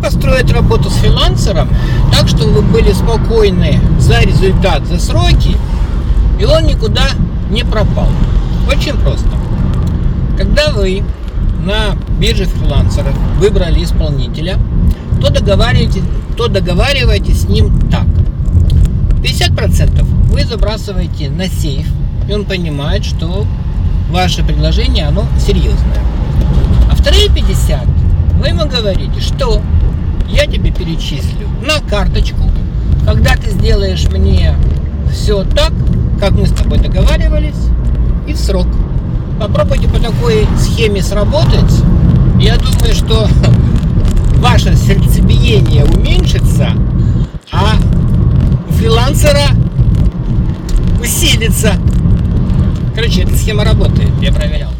построить работу с фрилансером так, чтобы вы были спокойны за результат, за сроки, и он никуда не пропал? Очень просто. Когда вы на бирже фрилансеров выбрали исполнителя, то договариваетесь, то договариваетесь с ним так. 50% вы забрасываете на сейф, и он понимает, что ваше предложение, оно серьезное. А вторые 50 вы ему говорите, что я тебе перечислю на карточку, когда ты сделаешь мне все так, как мы с тобой договаривались, и в срок. Попробуйте по такой схеме сработать. Я думаю, что ваше сердцебиение уменьшится, а у фрилансера усилится. Короче, эта схема работает, я проверял.